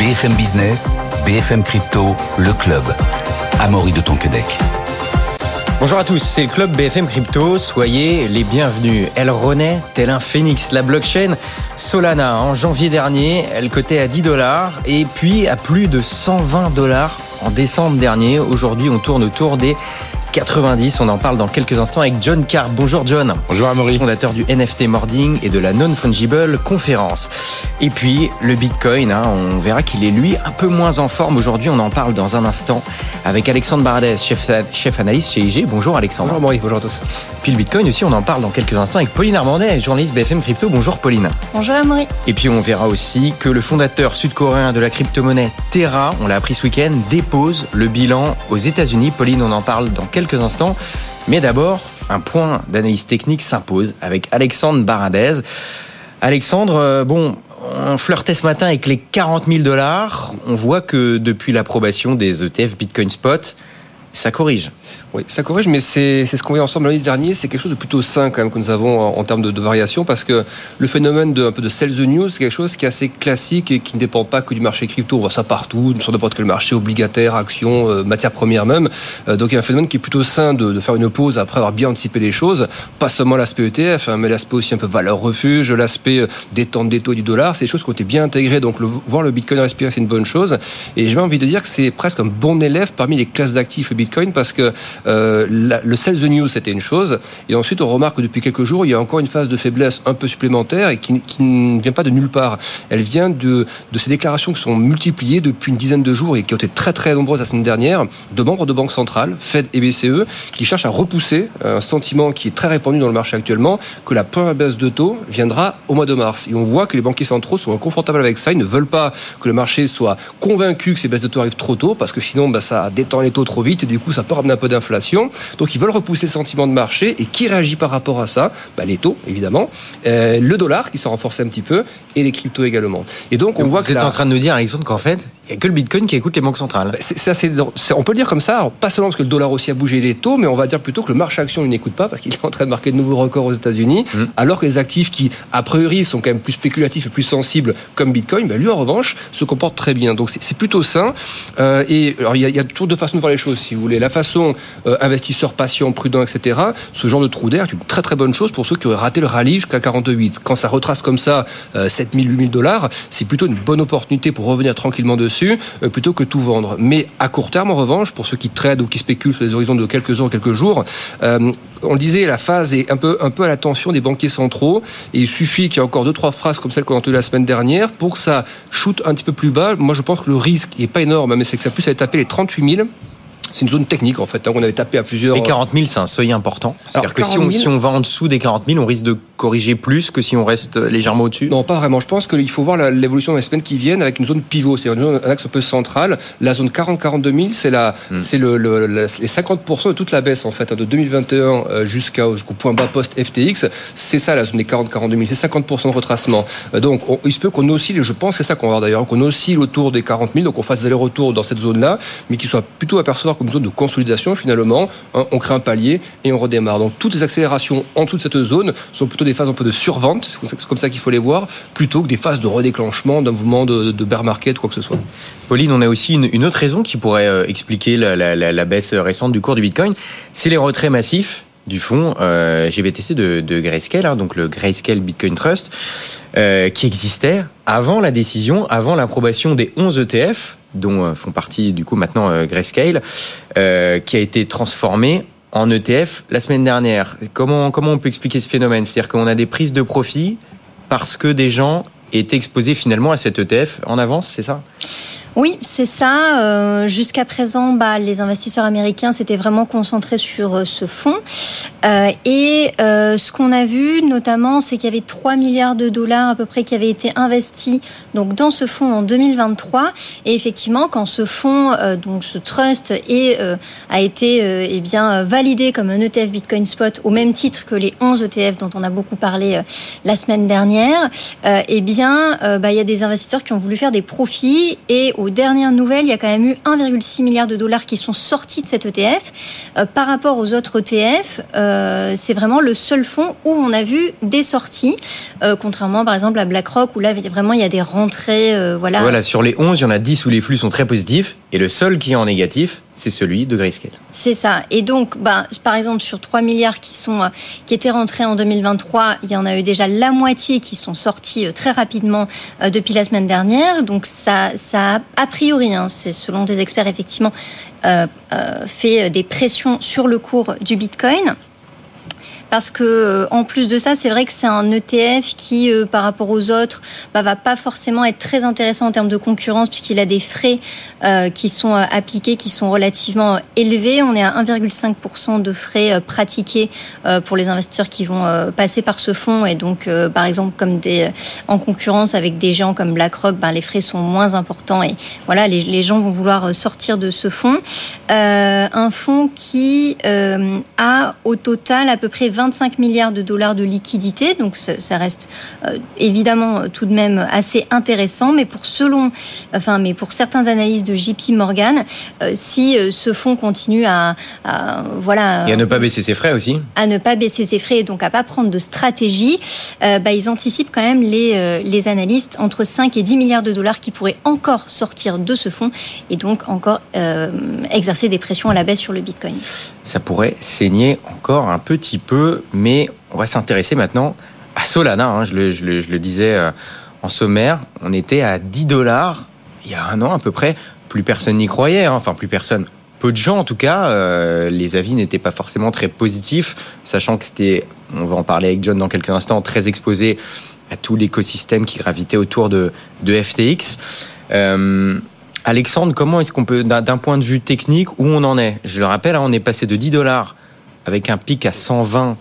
BFM Business, BFM Crypto, le club. Amaury de Tonquedec. Bonjour à tous, c'est le club BFM Crypto. Soyez les bienvenus. Elle renaît tel un phénix. La blockchain Solana, en janvier dernier, elle cotait à 10 dollars et puis à plus de 120 dollars en décembre dernier. Aujourd'hui, on tourne autour des 90. On en parle dans quelques instants avec John Carr. Bonjour John. Bonjour Amaury. Fondateur du NFT Morning et de la Non-Fungible Conférence. Et puis le Bitcoin, hein, on verra qu'il est lui un peu moins en forme aujourd'hui. On en parle dans un instant avec Alexandre Baradez, chef, chef analyste chez IG. Bonjour Alexandre. Bonjour Amaury, bonjour à tous. Puis le Bitcoin aussi, on en parle dans quelques instants avec Pauline Armandet, journaliste BFM Crypto. Bonjour Pauline. Bonjour Amaury. Et puis on verra aussi que le fondateur sud-coréen de la crypto-monnaie Terra, on l'a appris ce week-end, dépose le bilan aux États-Unis. Pauline, on en parle dans quelques instants. Mais d'abord, un point d'analyse technique s'impose avec Alexandre Baradez. Alexandre, euh, bon, on flirtait ce matin avec les 40 000 dollars. On voit que depuis l'approbation des ETF Bitcoin Spot, ça corrige. Oui, ça corrige, mais c'est ce qu'on voit ensemble l'année dernière. C'est quelque chose de plutôt sain quand même que nous avons en, termes de, variation, parce que le phénomène de un peu de sell the news, c'est quelque chose qui est assez classique et qui ne dépend pas que du marché crypto. On voit ça partout, sur n'importe quel marché, obligataire, actions, euh, matières premières même. Euh, donc il y a un phénomène qui est plutôt sain de, faire une pause après avoir bien anticipé les choses. Pas seulement l'aspect ETF, hein, mais l'aspect aussi un peu valeur refuge, l'aspect euh, détente des taux du dollar. C'est des choses qui ont été bien intégrées. Donc voir le Bitcoin respirer, c'est une bonne chose. Et j'ai envie de dire que c'est presque un bon élève parmi les classes d'actifs Bitcoin, parce que euh, le sell the news, c'était une chose. Et ensuite, on remarque que depuis quelques jours, il y a encore une phase de faiblesse un peu supplémentaire et qui, ne vient pas de nulle part. Elle vient de, de ces déclarations qui sont multipliées depuis une dizaine de jours et qui ont été très très nombreuses la semaine dernière, de membres de banques centrales, Fed et BCE, qui cherchent à repousser un sentiment qui est très répandu dans le marché actuellement, que la première baisse de taux viendra au mois de mars. Et on voit que les banquiers centraux sont inconfortables avec ça. Ils ne veulent pas que le marché soit convaincu que ces baisses de taux arrivent trop tôt, parce que sinon, bah, ça détend les taux trop vite du coup, ça peut ramener un peu d'inflation. Donc ils veulent repousser le sentiment de marché. Et qui réagit par rapport à ça? Bah, Les taux, évidemment. Euh, le dollar qui s'est renforcé un petit peu. Et les cryptos également. Et donc on Vous voit êtes que... la- en train de nous dire, Alexandre, qu'en fait, n'y a que le Bitcoin qui écoute les banques centrales. C'est c'est assez, on peut le dire comme ça, alors, pas seulement parce que le dollar aussi a bougé les taux, mais on va dire plutôt que le marché action ne n'écoute pas parce qu'il est en train de marquer de nouveaux records aux États-Unis, Mm. alors que les actifs qui, a priori, sont quand même plus spéculatifs et plus sensibles, comme Bitcoin, bah, lui en revanche se comporte très bien. Donc c'est plutôt sain. Euh, et alors il y, a, il y a toujours deux façons de voir les choses, si vous voulez. La façon euh, investisseur patient, prudent, etc. Ce genre de trou d'air est une très très bonne chose pour ceux qui auraient raté le rallye jusqu'à 48. Quand ça retrace comme ça euh, 7000, 8000 dollars, c'est plutôt une bonne opportunité pour revenir tranquillement dessus, euh, plutôt que tout vendre. Mais à court terme, en revanche, pour ceux qui tradent ou qui spéculent sur des horizons de quelques heures, quelques jours, euh, on le disait, la phase est un peu, un peu à l'attention des banquiers centraux. Et il suffit qu'il y ait encore deux, trois phrases comme celle qu'on a entendues la semaine dernière pour que ça shoot un petit peu plus bas. Moi, je pense que le risque n'est pas énorme, mais c'est que ça puisse aller taper les 38 000. C'est une zone technique, en fait. hein, qu'on avait tapé à plusieurs. Mais 40 000, c'est un seuil important. C'est-à-dire que si 40 on, 000, si on va en dessous des 40 000, on risque de corriger plus que si on reste légèrement au-dessus? Non, pas vraiment. Je pense qu'il faut voir l'évolution dans les semaines qui viennent avec une zone pivot, c'est-à-dire une zone- un axe un peu central. La zone 40-42 000, c'est la, Hmm. c'est le, le- le- les 50% de toute la baisse en fait hein, de 2021 euh, jusqu'à jusqu'au point bas post FTX. C'est ça la zone des 40-42 000, c'est 50% de retracement. Euh, donc on- il se peut qu'on oscille, je pense que c'est ça qu'on va voir d'ailleurs, qu'on oscille autour des 40 000, donc on fasse des allers-retours dans cette zone-là, mais qui soit plutôt à percevoir comme une zone de consolidation finalement. Hein, on crée un palier et on redémarre. Donc toutes les accélérations en dessous de cette zone sont plutôt des phases un peu de survente, c'est comme ça- qu'il faut les voir, plutôt que des phases de redéclenchement d'un mouvement de, bear market, quoi que ce soit. Pauline, on a aussi une, autre raison qui pourrait euh, expliquer la, baisse récente du cours du Bitcoin, c'est les retraits massifs du fonds euh, GBTC de, de Grayscale, hein, donc le Grayscale Bitcoin Trust, euh, qui existait avant la décision, avant l'approbation des 11 ETF, dont font partie du coup maintenant Grayscale, qui a été transformé en ETF la semaine dernière. Comment, comment on peut expliquer ce phénomène? C'est-à-dire qu'on a des prises de profit parce que des gens étaient exposés finalement à cet ETF en avance, c'est ça? Oui, c'est ça. Euh, Jusqu'à présent, bah, les investisseurs américains s'étaient vraiment concentrés sur euh, ce fonds. Euh, et ce qu'on a vu notamment, c'est qu'il y avait 3 milliards de dollars à peu près qui avaient été investis donc dans ce fonds en 2023. Et effectivement, quand ce fonds, donc ce trust, est, a été eh bien validé comme un ETF Bitcoin Spot au même titre que les 11 ETF dont on a beaucoup parlé la semaine dernière, eh bien, bah, il y a des investisseurs qui ont voulu faire des profits et aux dernières nouvelles, il y a quand même eu 1,6 milliard de dollars qui sont sortis de cet ETF. Euh, par rapport aux autres ETF, euh, c'est vraiment le seul fonds où on a vu des sorties, euh, contrairement par exemple à BlackRock où là vraiment il y a des rentrées. Voilà. Voilà, sur les 11, il y en a 10 où les flux sont très positifs et le seul qui est en négatif, c'est celui de Grayscale. C'est ça. Et donc, bah, par exemple, sur 3 milliards qui, sont, euh, qui étaient rentrés en 2023, il y en a eu déjà la moitié qui sont sortis euh, très rapidement euh, depuis la semaine dernière. Donc, ça, ça a, priori, hein, c'est selon des experts, effectivement, fait des pressions sur le cours du Bitcoin. Parce que euh, en plus de ça, c'est vrai que c'est un ETF qui, euh, par rapport aux autres, bah, va pas forcément être très intéressant en termes de concurrence puisqu'il a des frais euh, qui sont appliqués, qui sont relativement élevés. On est à 1,5% de frais pratiqués pour les investisseurs qui vont passer par ce fonds et donc, par exemple, comme en concurrence avec des gens comme BlackRock, ben, les frais sont moins importants et voilà, les, gens vont vouloir sortir de ce fonds. Un fonds qui euh, a au total à peu près 25 milliards de dollars de liquidités, donc ça, ça reste euh, évidemment tout de même assez intéressant, mais pour selon, enfin, mais pour certains analyses de JP Morgan, euh, si euh, ce fonds continue à, à, voilà Et à ne pas baisser ses frais aussi. à ne pas baisser ses frais et donc à pas prendre de stratégie, euh, bah, ils anticipent quand même les, euh, les analystes entre 5 et 10 milliards de dollars qui pourraient encore sortir de ce fonds et donc encore euh, exercer des pressions la baisse sur le Bitcoin. Ça pourrait saigner encore un petit peu, mais on va s'intéresser maintenant à Solana. hein. Je, le, disais euh, en sommaire, on était à 10 dollars il y a un an à peu près. Plus personne n'y croyait, hein. enfin plus personne. Peu de gens en tout cas, euh, les avis n'étaient pas forcément très positifs, sachant que c'était, on va en parler avec John dans quelques instants, très exposé à tout l'écosystème qui gravitait autour de, de FTX. Euh, Alexandre, comment est-ce qu'on peut, d'un point de vue technique, où on en est? Je le rappelle, hein, on est passé de 10 dollars avec un pic à 120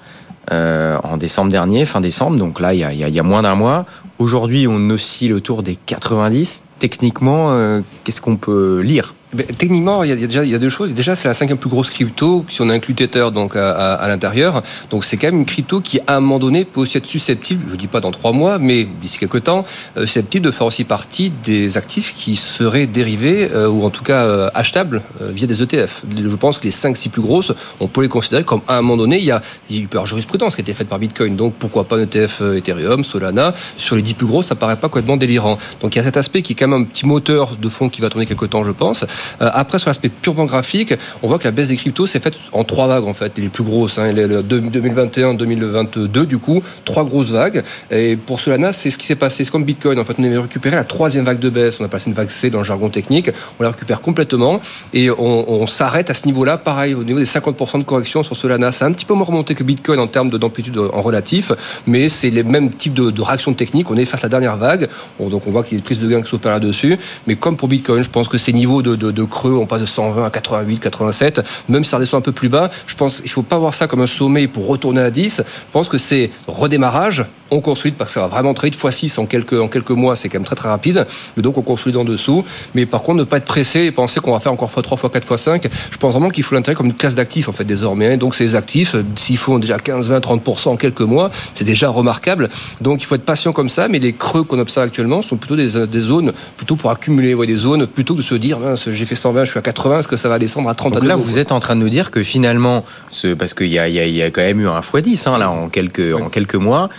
euh, en décembre dernier, fin décembre, donc là, il y a moins d'un mois. Aujourd'hui, on oscille autour des 90. Techniquement, euh, qu'est-ce qu'on peut lire? Ben, techniquement, il y, a, déjà il y a deux choses. Déjà, c'est la cinquième plus grosse crypto si on inclut Tether donc à, à- à l'intérieur. Donc c'est quand même une crypto qui, à un moment donné, peut aussi être susceptible, je dis pas dans trois mois, mais d'ici quelques temps, euh, susceptible de faire aussi partie des actifs qui seraient dérivés euh, ou en tout cas euh, achetables euh, via des ETF. Je pense que les cinq, six plus grosses, on peut les considérer comme à un moment donné, il y a, il jurisprudence qui a été faite par Bitcoin. Donc pourquoi pas un ETF euh, Ethereum, Solana sur les dix plus grosses, ça paraît pas complètement délirant. Donc il y a cet aspect qui est quand même un petit moteur de fond qui va tourner quelques temps, je pense. Euh, après, sur l'aspect purement graphique, on voit que la baisse des cryptos s'est faite en trois vagues, en fait, les plus grosses. Hein, les- les 2021-2022, du coup, trois grosses vagues. Et pour Solana, c'est ce qui s'est passé. C'est comme Bitcoin, en fait, on avait récupéré la troisième vague de baisse. On a passé une vague C dans le jargon technique. On la récupère complètement et on, s'arrête à ce niveau-là, pareil, au niveau des 50% de correction sur Solana. C'est un petit peu moins remonté que Bitcoin en termes de- d'amplitude en relatif, mais c'est les mêmes types de, de réactions techniques. On est face à la dernière vague, On- donc on voit qu'il y a des prises de gains qui s'opèrent là-dessus. Mais comme pour Bitcoin, je pense que ces niveaux de, de creux, on passe de 120 à 88, 87, même si ça redescend un peu plus bas, je pense qu'il faut pas voir ça comme un sommet pour retourner à 10. Je pense que c'est redémarrage, on consolide parce que ça va vraiment très vite, x6 en quelques, en quelques mois, c'est quand même très très rapide. Et donc on consolide en dessous. Mais par contre, ne pas être pressé et penser qu'on va faire encore x3, x4, x5. Je pense vraiment qu'il faut l'intégrer comme une classe d'actifs en fait désormais. Donc ces actifs, euh, s'ils font déjà 15, 20, 30% en quelques mois, c'est déjà remarquable. Donc il faut être patient comme ça. Mais les creux qu'on observe actuellement sont plutôt des, des zones plutôt pour accumuler ouais, des zones plutôt que de se dire j'ai fait 120, je suis à 80, est-ce que ça va descendre à 30 Donc à là, vous êtes en train de nous dire que finalement, ce, parce qu'il y a, y, a, y a quand même eu un x10 hein, là, en, quelques, en quelques mois,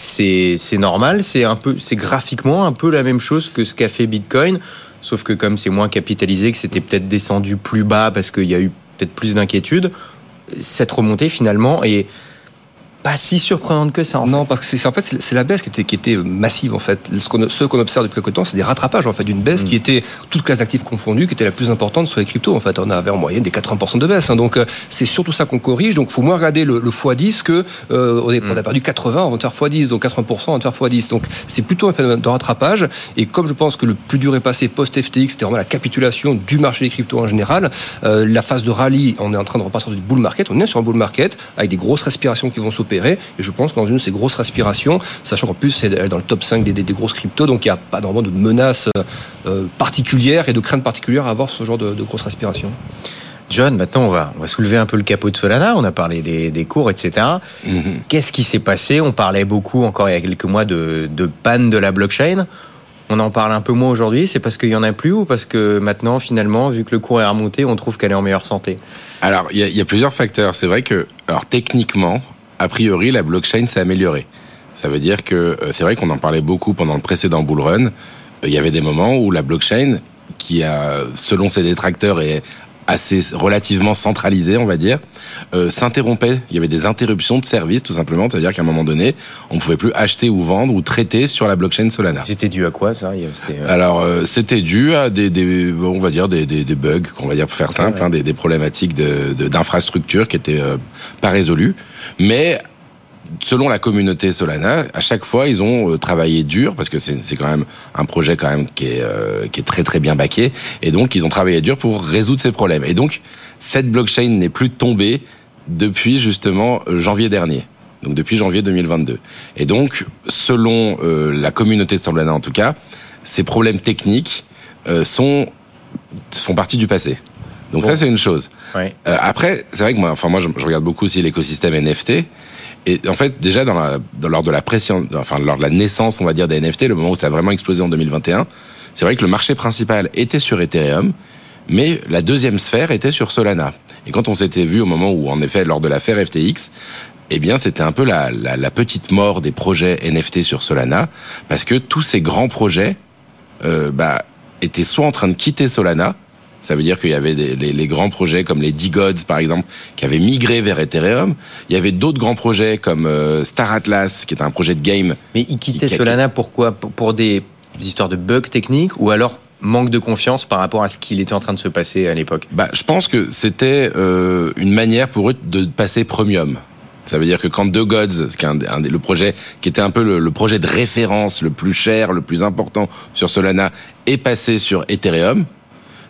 c'est normal, c'est un peu, c'est graphiquement un peu la même chose que ce qu'a fait Bitcoin, sauf que comme c'est moins capitalisé, que c'était peut-être descendu plus bas parce qu'il y a eu peut-être plus d'inquiétude, cette remontée finalement est pas si surprenante que ça. En Non, parce que c'est en fait c'est- la baisse qui était qui était massive en fait. Ce qu'on qu'on observe depuis quelque temps, c'est des rattrapages en fait d'une baisse Mm. qui était toute classe d'actifs confondue, qui était la plus importante sur les cryptos. En fait, on avait en moyenne des 80% de baisse. hein. Donc euh, c'est surtout ça qu'on corrige. Donc faut moins regarder le, le x10 que euh, on, est- Mm. on a perdu 80, on va faire x10, donc 80%, on va faire x10. Donc c'est plutôt un phénomène de rattrapage. Et comme je pense que le plus dur est passé post FTX, c'était vraiment la capitulation du marché des cryptos en général. euh, la phase de rallye, on est en train de repartir du bull market. On est sur un bull market avec des grosses respirations qui vont s'opérer. Et je pense que dans une de ces grosses respirations, sachant qu'en plus elle est dans le top 5 des, des- des grosses cryptos, donc il n'y a pas normalement de menaces euh, particulières et de craintes particulières à avoir ce genre de, de grosses respirations. John, maintenant on va, on va soulever un peu le capot de Solana. On a parlé des, des cours, etc. Qu'est-ce qui s'est passé? On parlait beaucoup encore il y a quelques mois de, de panne de la blockchain. on en parle un peu moins aujourd'hui, c'est parce qu'il y en a plus ou parce que maintenant, finalement, vu que le cours est remonté, on trouve qu'elle est en meilleure santé? Alors, il y, a plusieurs facteurs. C'est vrai que, alors techniquement, a priori, la blockchain s'est améliorée. Ça veut dire que euh, c'est vrai qu'on en parlait beaucoup pendant le précédent bull run. Euh, il y avait des moments où la blockchain, qui a, selon ses détracteurs, est assez relativement centralisé, on va dire, euh, s'interrompait. Il y avait des interruptions de service, tout simplement. C'est-à-dire qu'à un moment donné, on ne pouvait plus acheter ou vendre ou traiter sur la blockchain Solana. C'était dû à quoi ça? Euh, Alors, euh, c'était dû à des, des, on va dire des, des, des bugs, on va dire pour faire simple, hein, des, des, problématiques d'infrastructure de, qui étaient pas résolues. Mais selon la communauté Solana, à chaque fois, ils ont euh, travaillé dur parce que c'est quand même un projet quand même qui est, euh, qui est très très bien baqué et donc ils ont travaillé dur pour résoudre ces problèmes. Et donc cette blockchain n'est plus tombée depuis justement janvier dernier. Donc depuis janvier 2022. Et donc selon euh, la communauté Solana en tout cas, ces problèmes techniques sont font partie du passé. Donc ça c'est une chose. Ouais. après c'est vrai que moi, enfin moi je, je regarde beaucoup aussi l'écosystème NFT. Et en fait, déjà dans la, lors de la pression, enfin lors de la naissance, on va dire des NFT, le moment où ça a vraiment explosé en 2021, c'est vrai que le marché principal était sur Ethereum, mais la deuxième sphère était sur Solana. Et quand on s'était vu au moment où, en effet, lors de l'affaire FTX, eh bien, c'était un peu la, la, la, petite mort des projets NFT sur Solana, parce que tous ces grands projets euh, bah, étaient soit en train de quitter Solana, ça veut dire qu'il y avait des, les, les, grands projets comme les D-Gods, par exemple, qui avaient migré vers Ethereum. Il y avait d'autres grands projets comme euh, Star Atlas, qui est un projet de game. Mais ils quittaient Solana pourquoi? Pour des, histoires de bugs techniques ou alors manque de confiance par rapport à ce qu'il était en train de se passer à l'époque? Bah, Je pense que c'était euh, une manière pour eux de passer premium. Ça veut dire que quand The Gods, qui est un, un, le projet qui était un peu le, le, projet de référence le plus cher, le plus important sur Solana, est passé sur Ethereum,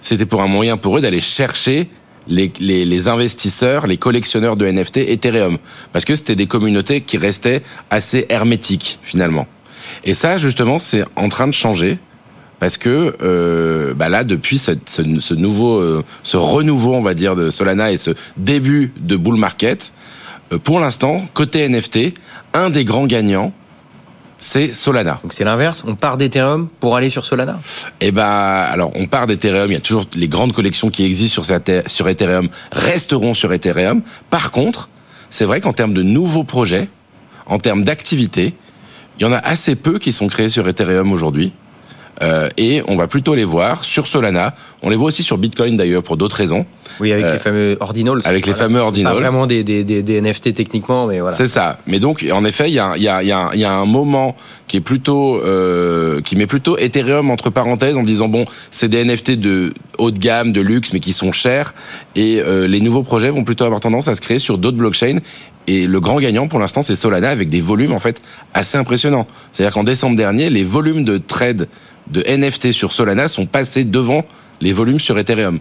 c'était pour un moyen pour eux d'aller chercher les, investisseurs, les collectionneurs de NFT Ethereum, parce que c'était des communautés qui restaient assez hermétiques finalement. Et ça, justement, c'est en train de changer. Parce que euh, bah là, depuis ce nouveau, euh, ce renouveau, on va dire, de Solana et ce début de bull market, euh, pour l'instant, côté NFT, un des grands gagnants, c'est Solana. Donc c'est l'inverse, on part d'Ethereum pour aller sur Solana Eh ben, alors on part d'Ethereum, il y a toujours les grandes collections qui existent sur, sur Ethereum resteront sur Ethereum. Par contre, c'est vrai qu'en termes de nouveaux projets, en termes d'activité, il y en a assez peu qui sont créés sur Ethereum aujourd'hui. Euh, et on va plutôt les voir sur Solana. On les voit aussi sur Bitcoin d'ailleurs pour d'autres raisons. Oui, avec euh, les fameux ordinals. Avec les fameux ordinals. Pas vraiment des, des, des, des, NFT techniquement, mais voilà. C'est ça. Mais donc, en effet, il y a, y, a, y, a, y a un moment qui est plutôt, euh, qui met plutôt Ethereum entre parenthèses en disant bon, c'est des NFT de haut de gamme, de luxe, mais qui sont chers. Et euh, les nouveaux projets vont plutôt avoir tendance à se créer sur d'autres blockchains. Et le grand gagnant pour l'instant, c'est Solana avec des volumes en fait assez impressionnants. C'est-à-dire qu'en décembre dernier, les volumes de trade de NFT sur Solana sont passés devant les volumes sur Ethereum.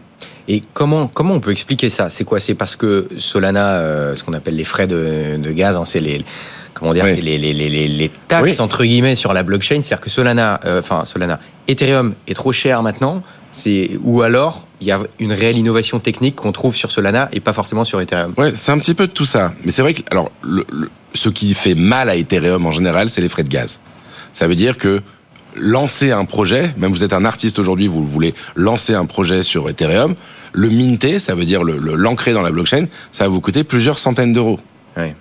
Et comment, comment on peut expliquer ça? C'est quoi? C'est parce que Solana, euh, ce qu'on appelle les frais de, de gaz, hein, c'est les comment dire, oui. les, les, les, les, taxes oui. entre guillemets sur la blockchain, c'est-à-dire que Solana, euh, enfin Solana, Ethereum est trop cher maintenant, c'est ou alors il y a une réelle innovation technique qu'on trouve sur Solana et pas forcément sur Ethereum. Ouais, c'est un petit peu de tout ça, mais c'est vrai que alors le, le, ce qui fait mal à Ethereum en général, c'est les frais de gaz. Ça veut dire que lancer un projet, même vous êtes un artiste aujourd'hui, vous voulez lancer un projet sur Ethereum, le minter, ça veut dire l'ancrer le, dans la blockchain, ça va vous coûter plusieurs centaines d'euros. Oui.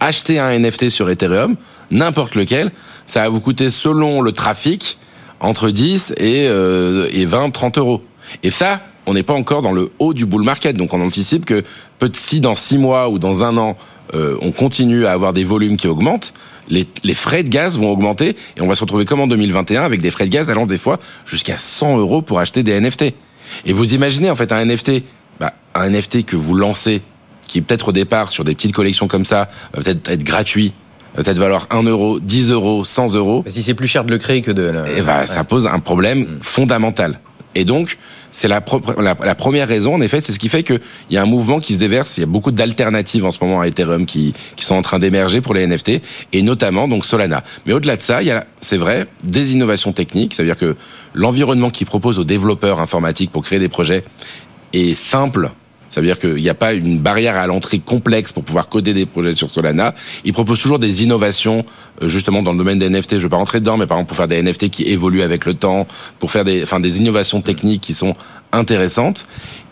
Acheter un NFT sur Ethereum, n'importe lequel, ça va vous coûter selon le trafic entre 10 et, euh, et 20, 30 euros. Et ça, on n'est pas encore dans le haut du bull market, donc on anticipe que peut-être si dans 6 mois ou dans un an, euh, on continue à avoir des volumes qui augmentent, les, les, frais de gaz vont augmenter et on va se retrouver comme en 2021 avec des frais de gaz allant des fois jusqu'à 100 euros pour acheter des NFT. Et vous imaginez en fait un NFT, bah, un NFT que vous lancez, qui peut-être au départ sur des petites collections comme ça, va peut-être être gratuit, va peut-être valoir 1 euro, 10 euros, 100 euros. Si c'est plus cher de le créer que de... Et bah, ouais. ça pose un problème mmh. fondamental. Et donc, c'est la, première raison, en effet, c'est ce qui fait qu'il y a un mouvement qui se déverse. Il y a beaucoup d'alternatives en ce moment à Ethereum qui, qui sont en train d'émerger pour les NFT, et notamment donc Solana. Mais au-delà de ça, il y a, c'est vrai, des innovations techniques. Ça veut dire que l'environnement qui propose aux développeurs informatiques pour créer des projets est simple Ça veut dire qu'il n'y a pas une barrière à l'entrée complexe pour pouvoir coder des projets sur Solana. Ils proposent toujours des innovations, euh, justement dans le domaine des NFT. Je ne vais pas rentrer dedans, mais par exemple pour faire des NFT qui évoluent avec le temps, pour faire des, enfin des innovations techniques qui sont intéressantes.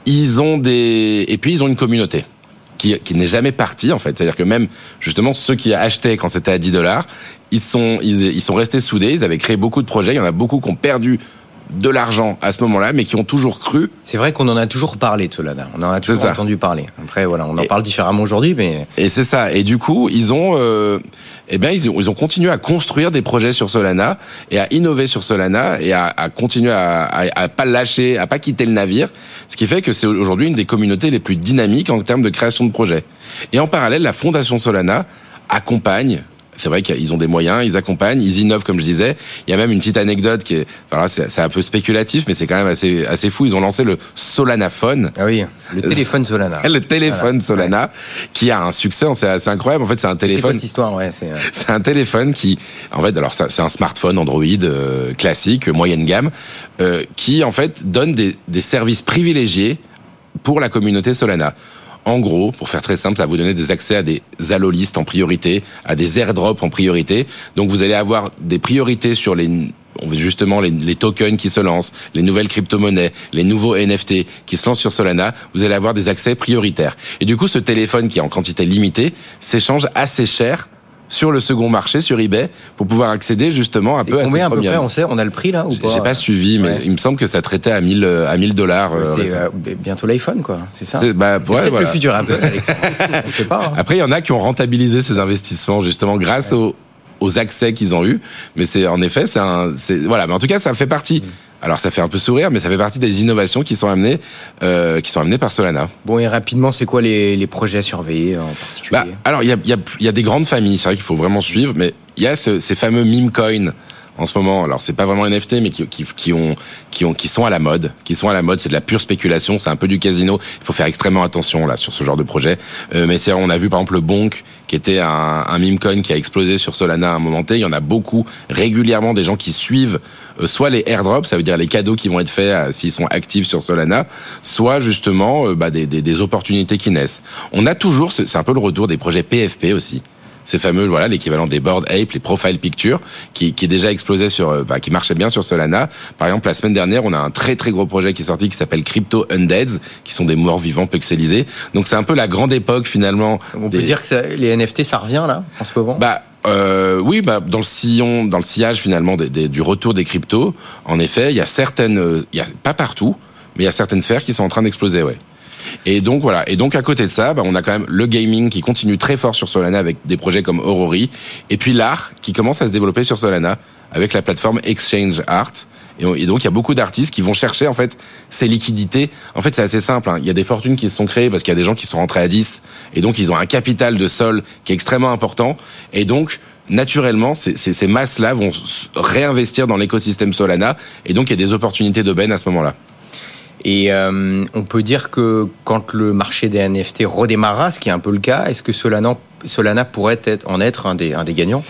Ils ont des, et puis ils ont une communauté qui, n'est jamais partie en fait. C'est-à-dire que même justement ceux qui achetaient quand c'était à 10 dollars, ils sont, ils sont restés soudés. Ils avaient créé beaucoup de projets. Il y en a beaucoup qui ont perdu de l'argent à ce moment-là, mais qui ont toujours cru. C'est vrai qu'on en a toujours parlé de Solana. On en a toujours entendu parler. Après, voilà, on en Et- parle différemment aujourd'hui, mais Et c'est ça. Et du coup, ils ont, euh, eh ben, ils ont, ils ont continué à construire des projets sur Solana et à innover sur Solana et à, à continuer à, à, à pas lâcher, à pas quitter le navire. Ce qui fait que c'est aujourd'hui une des communautés les plus dynamiques en termes de création de projets. Et en parallèle, la fondation Solana accompagne. C'est vrai qu'ils ont des moyens, ils accompagnent, ils innovent comme je disais. Il y a même une petite anecdote qui est, enfin là, c'est c'est un peu spéculatif, mais c'est quand même assez assez fou. Ils ont lancé le Solanaphone, ah oui, le téléphone Solana. le téléphone Solana, qui a un succès, c'est assez incroyable. En fait, c'est un C'est téléphone. cette histoire Ouais, c'est. euh, C'est un téléphone qui, en fait, alors c'est un smartphone Android euh, classique, moyenne gamme, euh, qui en fait donne des, des services privilégiés pour la communauté Solana. En gros, pour faire très simple, ça va vous donner des accès à des allolistes en priorité, à des airdrops en priorité. Donc vous allez avoir des priorités sur les justement les tokens qui se lancent, les nouvelles crypto-monnaies, les nouveaux NFT qui se lancent sur Solana, vous allez avoir des accès prioritaires. Et du coup, ce téléphone qui est en quantité limitée s'échange assez cher sur le second marché, sur eBay, pour pouvoir accéder justement un peu à ces combien à peu près On sait, on a le prix là ou pas j'ai pas suivi, mais Ouais. il me semble que ça traitait à 1000 euh, à 1000 dollars. euh, C'est euh, bientôt l'iPhone, quoi. C'est ça. C'est- bah, ouais, peut-être voilà. le futur Apple, Alexandre. on sait pas. hein. Après, il y en a qui ont rentabilisé ces investissements justement grâce aux, aux accès qu'ils ont eus. Mais c'est en effet, c'est un, c'est voilà. Mais en tout cas, ça fait partie. Alors, ça fait un peu sourire, mais ça fait partie des innovations qui sont amenées, euh, qui sont amenées par Solana. Bon, et rapidement, c'est quoi les, les projets à surveiller en particulier? Bah, alors, il y a, y, a, y a des grandes familles, c'est vrai qu'il faut vraiment suivre, mais il y a ce- ces fameux meme coins en ce moment. Alors, c'est pas vraiment NFT, mais qui, qui, qui ont, qui ont, qui sont à la mode, qui sont à la mode. C'est de la pure spéculation, c'est un peu du casino. Il faut faire extrêmement attention là sur ce genre de projet. Euh, mais on a vu par exemple le Bonk, qui était un, un meme coin qui a explosé sur Solana à un moment T. Il y en a beaucoup régulièrement des gens qui suivent euh, soit les airdrops, ça veut dire les cadeaux qui vont être faits euh, s'ils sont actifs sur Solana, soit justement euh, bah, des, des, des opportunités qui naissent. On a toujours, c'est un peu le retour des projets PFP aussi. Ces fameux, voilà, l'équivalent des board ape, les profile pictures, qui, qui déjà explosé sur, euh, bah, qui marchait bien sur Solana. Par exemple, la semaine dernière, on a un très très gros projet qui est sorti qui s'appelle Crypto Undeads, qui sont des morts vivants pixelisés. Donc c'est un peu la grande époque finalement. On des- peut dire que ça- les NFT, ça revient là, en ce moment? Bah euh, oui, bah dans le sillon, dans le sillage finalement des, des- du retour des cryptos, en effet, il y a certaines, euh, il y a pas partout, mais il y a certaines sphères qui sont en train d'exploser, ouais. Et donc voilà. Et donc à côté de ça, bah, on a quand même le gaming qui continue très fort sur Solana avec des projets comme Aurori, et puis l'art qui commence à se développer sur Solana avec la plateforme Exchange Art. Et, on- et donc il y a beaucoup d'artistes qui vont chercher en fait ces liquidités. En fait c'est assez simple. hein. Il y a des fortunes qui se sont créées parce qu'il y a des gens qui sont rentrés à 10 et donc ils ont un capital de sol qui est extrêmement important. Et donc naturellement ces, ces, ces masses-là vont réinvestir dans l'écosystème Solana et donc il y a des opportunités d'aubaine à ce moment-là. Et euh, on peut dire que quand le marché des NFT redémarrera, ce qui est un peu le cas, est-ce que Solana, pourrait en être un des gagnants?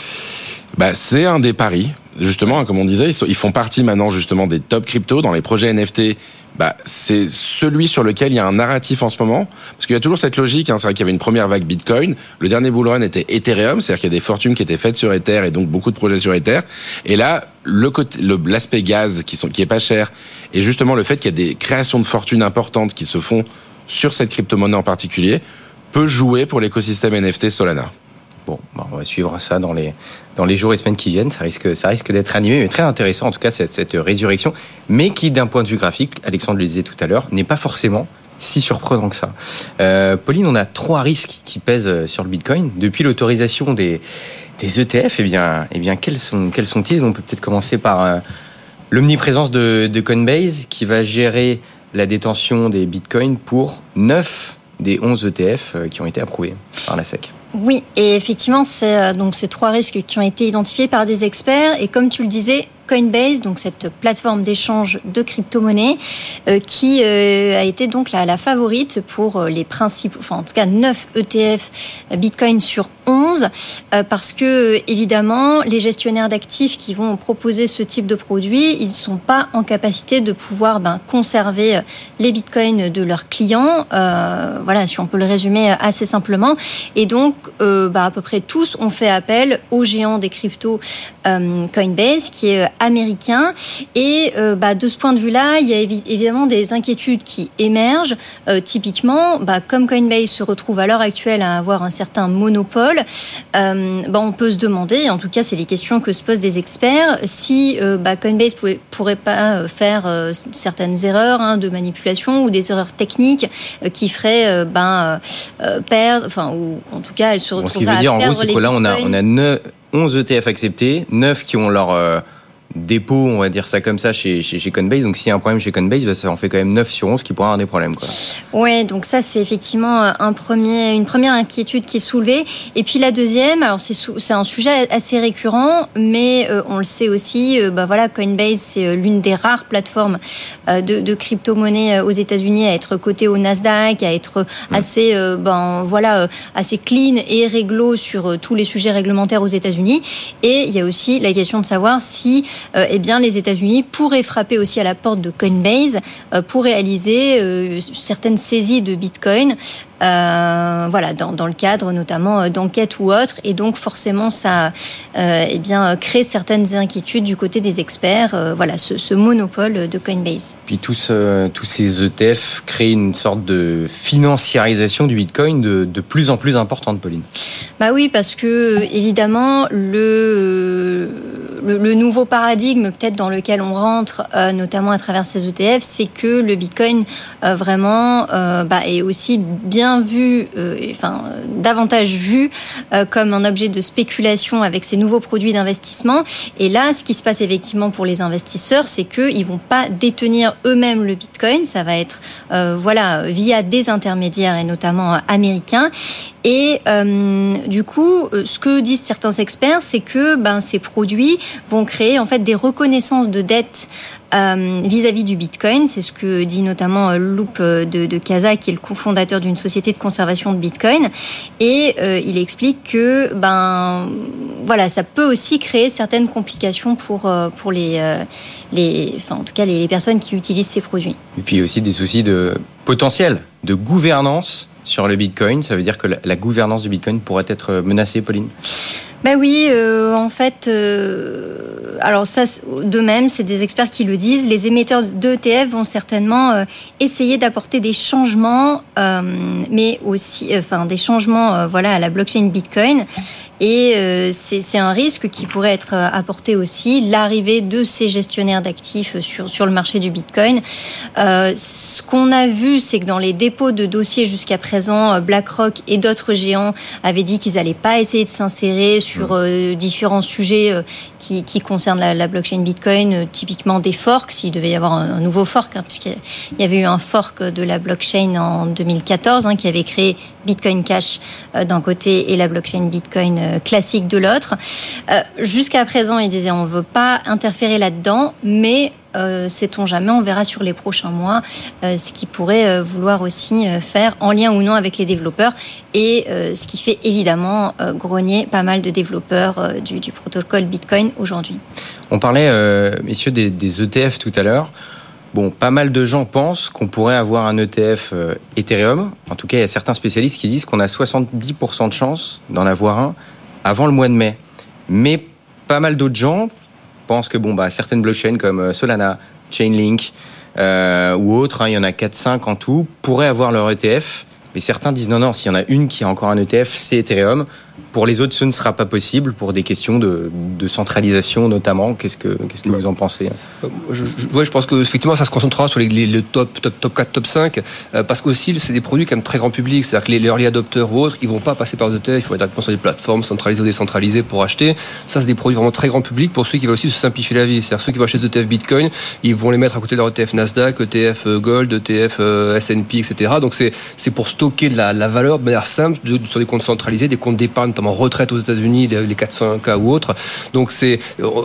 Bah, c'est un des paris, justement, comme on disait, ils, sont- ils font partie maintenant justement des top crypto dans les projets NFT. Bah, c'est celui sur lequel il y a un narratif en ce moment, parce qu'il y a toujours cette logique. Hein, c'est vrai qu'il y avait une première vague Bitcoin, le dernier bull run était Ethereum, c'est-à-dire qu'il y a des fortunes qui étaient faites sur Ether et donc beaucoup de projets sur Ether. Et là, le côté, l'aspect gaz qui sont, qui est pas cher, et justement le fait qu'il y a des créations de fortunes importantes qui se font sur cette crypto-monnaie en particulier, peut jouer pour l'écosystème NFT Solana. Bon, bah, on va suivre ça dans les, dans les jours et semaines qui viennent. Ça risque, ça risque d'être animé, mais très intéressant en tout cas cette, cette résurrection, mais qui d'un point de vue graphique, Alexandre le disait tout à l'heure, n'est pas forcément si surprenant que ça. Euh, Pauline, on a trois risques qui pèsent euh, sur le Bitcoin. Depuis l'autorisation des, ETF, eh bien, eh bien quels sont-ils? On peut peut-être commencer par euh, l'omniprésence de, de Coinbase qui va gérer la détention des Bitcoins pour 9 des 11 ETF euh, qui ont été approuvés par la SEC. Oui, et effectivement, c'est euh, donc ces trois risques qui ont été identifiés par des experts. Et comme tu le disais, Coinbase, donc cette plateforme d'échange de crypto-monnaies, qui a été donc la, favorite pour les principes, enfin en tout cas 9 ETF Bitcoin sur 11, parce que évidemment les gestionnaires d'actifs qui vont proposer ce type de produit, ils sont pas en capacité de pouvoir ben, conserver les bitcoins de leurs clients. voilà, si on peut le résumer assez simplement. Et donc, euh, bah, à peu près tous ont fait appel au géant des cryptos euh, Coinbase, qui est euh, américain. Et bah, de ce point de vue-là, il y a évidemment des inquiétudes qui émergent. typiquement, bah, comme Coinbase se retrouve à l'heure actuelle à avoir un certain monopole, bah, on peut se demander, en tout cas c'est les questions que se posent des experts, si Coinbase pouvait, pourrait pas faire certaines erreurs hein, de manipulation ou des erreurs techniques qui feraient ben, perdre, enfin, ou en tout cas, elle se retrouve Ce qui veut dire, en gros, c'est que là, on a, on a 11 ETF acceptés, 9 qui ont leur euh, dépôt, on va dire ça comme ça, chez, chez, chez Coinbase. Donc s'il y a un problème chez Coinbase, bah, ça en fait quand même 9 sur 11 qui pourraient avoir des problèmes. Quoi. Ouais, donc ça c'est effectivement un premier, une première inquiétude qui est soulevée. Et puis la deuxième, alors c'est, c'est un sujet assez récurrent, mais euh, on le sait aussi, euh, bah voilà, Coinbase c'est euh, l'une des rares plateformes de, de crypto-monnaie aux États-Unis à être cotée au Nasdaq, à être mmh. assez, ben voilà, assez clean et réglo sur tous les sujets réglementaires aux États-Unis. Et il y a aussi la question de savoir si euh, eh bien, les États-Unis pourraient frapper aussi à la porte de Coinbase euh, pour réaliser euh, certaines saisies de Bitcoin euh, voilà, dans, dans, le cadre notamment euh, d'enquêtes ou autres. Et donc forcément, ça euh, eh bien, crée certaines inquiétudes du côté des experts. Euh, voilà, ce, ce, monopole de Coinbase. Puis tous, tous ces ETF créent une sorte de financiarisation du Bitcoin de, de plus en plus importante, Pauline. Bah oui, parce que évidemment, le, le, le nouveau paradigme peut-être dans lequel on rentre, notamment à travers ces ETF, c'est que le Bitcoin vraiment bah, est aussi bien vu, euh, enfin davantage vu euh, comme un objet de spéculation avec ces nouveaux produits d'investissement. Et là, ce qui se passe effectivement pour les investisseurs, c'est qu'ils vont pas détenir eux-mêmes le Bitcoin. Ça va être euh, voilà via des intermédiaires et notamment américains. Et euh, du coup, ce que disent certains experts, c'est que ben, ces produits vont créer en fait des reconnaissances de dettes euh, vis-à-vis du Bitcoin. C'est ce que dit notamment euh, euh, de, de Casa, qui est le cofondateur d'une société de conservation de Bitcoin. Et il explique que ben voilà, ça peut aussi créer certaines complications pour pour les les, enfin en tout cas les, les personnes qui utilisent ces produits. Et puis aussi des soucis de potentiel de gouvernance sur le Bitcoin. Ça veut dire que la, gouvernance du Bitcoin pourrait être menacée, Pauline? Ben oui, euh, en fait, euh, alors ça, de même, c'est des experts qui le disent. Les émetteurs d'ETF vont certainement euh, essayer d'apporter des changements, euh, mais aussi, enfin, des changements, voilà, à la blockchain Bitcoin. Et euh, c'est un risque qui pourrait être apporté aussi, l'arrivée de ces gestionnaires d'actifs sur, sur le marché du Bitcoin. Euh, ce qu'on a vu, c'est que dans les dépôts de dossiers jusqu'à présent, BlackRock et d'autres géants avaient dit qu'ils n'allaient pas essayer de s'insérer sur euh, différents sujets euh, qui, qui, concernent la, la blockchain Bitcoin, euh, typiquement des forks, s'il devait y avoir un, nouveau fork, hein, puisqu'il y avait eu un fork de la blockchain en 2014 hein, qui avait créé Bitcoin Cash d'un côté et la blockchain Bitcoin euh, classique de l'autre. Euh, Jusqu'à présent, il disait on veut pas interférer là-dedans, mais euh, sait-on jamais, on verra sur les prochains mois euh, ce qui pourrait euh, vouloir aussi euh, faire en lien ou non avec les développeurs et euh, ce qui fait évidemment grogner pas mal de développeurs du, protocole Bitcoin aujourd'hui. On parlait, messieurs, des, des, ETF tout à l'heure. Bon, pas mal de gens pensent qu'on pourrait avoir un ETF Ethereum. En tout cas, il y a certains spécialistes qui disent qu'on a 70% de chances d'en avoir un avant le mois de mai. Mais pas mal d'autres gens pensent que bon, bah, certaines blockchains comme euh, Solana, Chainlink euh, ou autres, hein, il y en a 4-5 en tout, pourraient avoir leur ETF. Mais certains disent non, non, s'il y en a une qui a encore un ETF, c'est Ethereum. Pour les autres, ce ne sera pas possible pour des questions de, de centralisation notamment. Qu'est-ce que, qu'est-ce que ouais. vous en pensez? je, je, ouais, je pense qu'effectivement, ça se concentrera sur les, les, les top, top, top 4, top 5, euh, parce qu'aussi, c'est des produits quand même très grand public. C'est-à-dire que les, les early adopters ou autres, ils vont pas passer par des ETF, il faut être directement sur des plateformes centralisées ou décentralisées pour acheter. Ça, c'est des produits vraiment très grand public pour ceux qui veulent aussi se simplifier la vie. C'est-à-dire ceux qui vont acheter des ETF Bitcoin, ils vont les mettre à côté de leur ETF Nasdaq, ETF Gold, ETF euh, S&P, etc. Donc c'est, c'est pour stocker de la, la valeur de manière simple de, sur des comptes centralisés, des comptes d'épargne d'épargne, notamment retraite aux États-Unis, les 401k ou autres. Donc c'est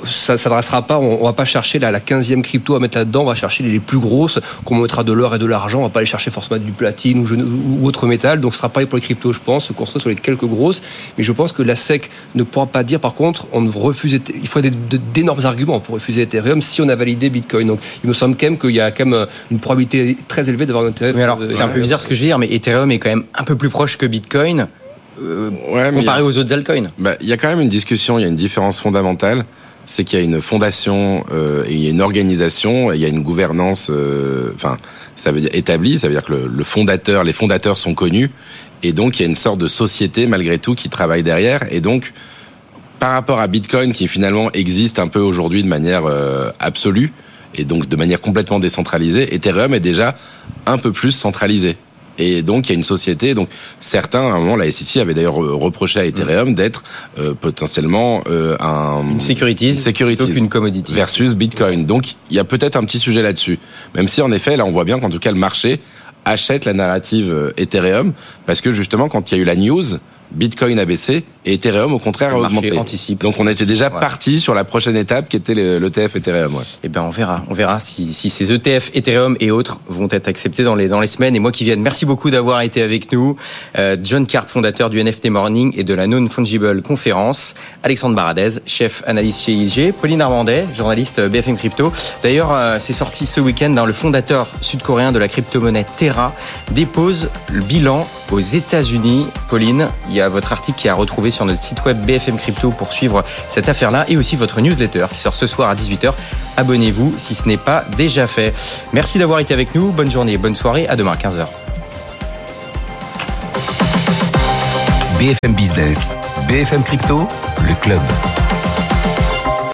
ça s'adressera pas, on, va pas chercher la, la 15e crypto à mettre là-dedans, on va chercher les, plus grosses, qu'on mettra de l'or et de l'argent, on va pas aller chercher forcément du platine ou, ou autre métal. Donc ce sera pareil pour les cryptos, je pense, se construire sur les quelques grosses. Mais je pense que la SEC ne pourra pas dire, par contre, on refuse, il faut d'énormes arguments pour refuser Ethereum si on a validé Bitcoin. Donc il me semble quand même qu'il y a quand même une probabilité très élevée d'avoir un intérêt. Mais alors, c'est un peu bizarre ce que je veux dire, mais Ethereum est quand même un peu plus proche que Bitcoin. Euh, comparé aux autres altcoins. Bah, il y a quand même une discussion, il y a une différence fondamentale c'est qu'il y a une fondation euh, et il y a une organisation, et il y a une gouvernance, euh, enfin, ça veut dire établie, ça veut dire que le, le, fondateur, les fondateurs sont connus, et donc il y a une sorte de société malgré tout qui travaille derrière, et donc par rapport à Bitcoin qui finalement existe un peu aujourd'hui de manière euh, absolue et donc de manière complètement décentralisée, Ethereum est déjà un peu plus centralisé. Et donc, il y a une société. Donc, certains, à un moment, la SEC avait d'ailleurs reproché à Ethereum d'être euh, potentiellement euh, un une security, plutôt qu'une commodity versus Bitcoin. Donc, il y a peut-être un petit sujet là-dessus. Même si, en effet, là, on voit bien qu'en tout cas, le marché achète la narrative euh, Ethereum parce que justement, quand il y a eu la news, Bitcoin a baissé et Ethereum au contraire a augmenté. Anticipe. Donc on était déjà parti sur la prochaine étape qui était l'ETF Ethereum. Ouais. Eh ben on verra, on verra si, si, ces ETF Ethereum et autres vont être acceptés dans les dans les semaines et mois qui viennent. Merci beaucoup d'avoir été avec nous, euh, John Carp, fondateur du NFT Morning et de la Non Fungible Conférence, Alexandre Baradez, chef analyste chez IG, Pauline Armandet, journaliste BFM Crypto. D'ailleurs, euh, c'est sorti ce week-end dans le fondateur sud-coréen de la crypto-monnaie Terra dépose le bilan aux États-Unis. Pauline, il y a votre article qui a retrouvé sur notre site web BFM Crypto pour suivre cette affaire-là et aussi votre newsletter qui sort ce soir à 18h. Abonnez-vous si ce n'est pas déjà fait. Merci d'avoir été avec nous. Bonne journée, bonne soirée. À demain, 15h. BFM Business, BFM Crypto, le club.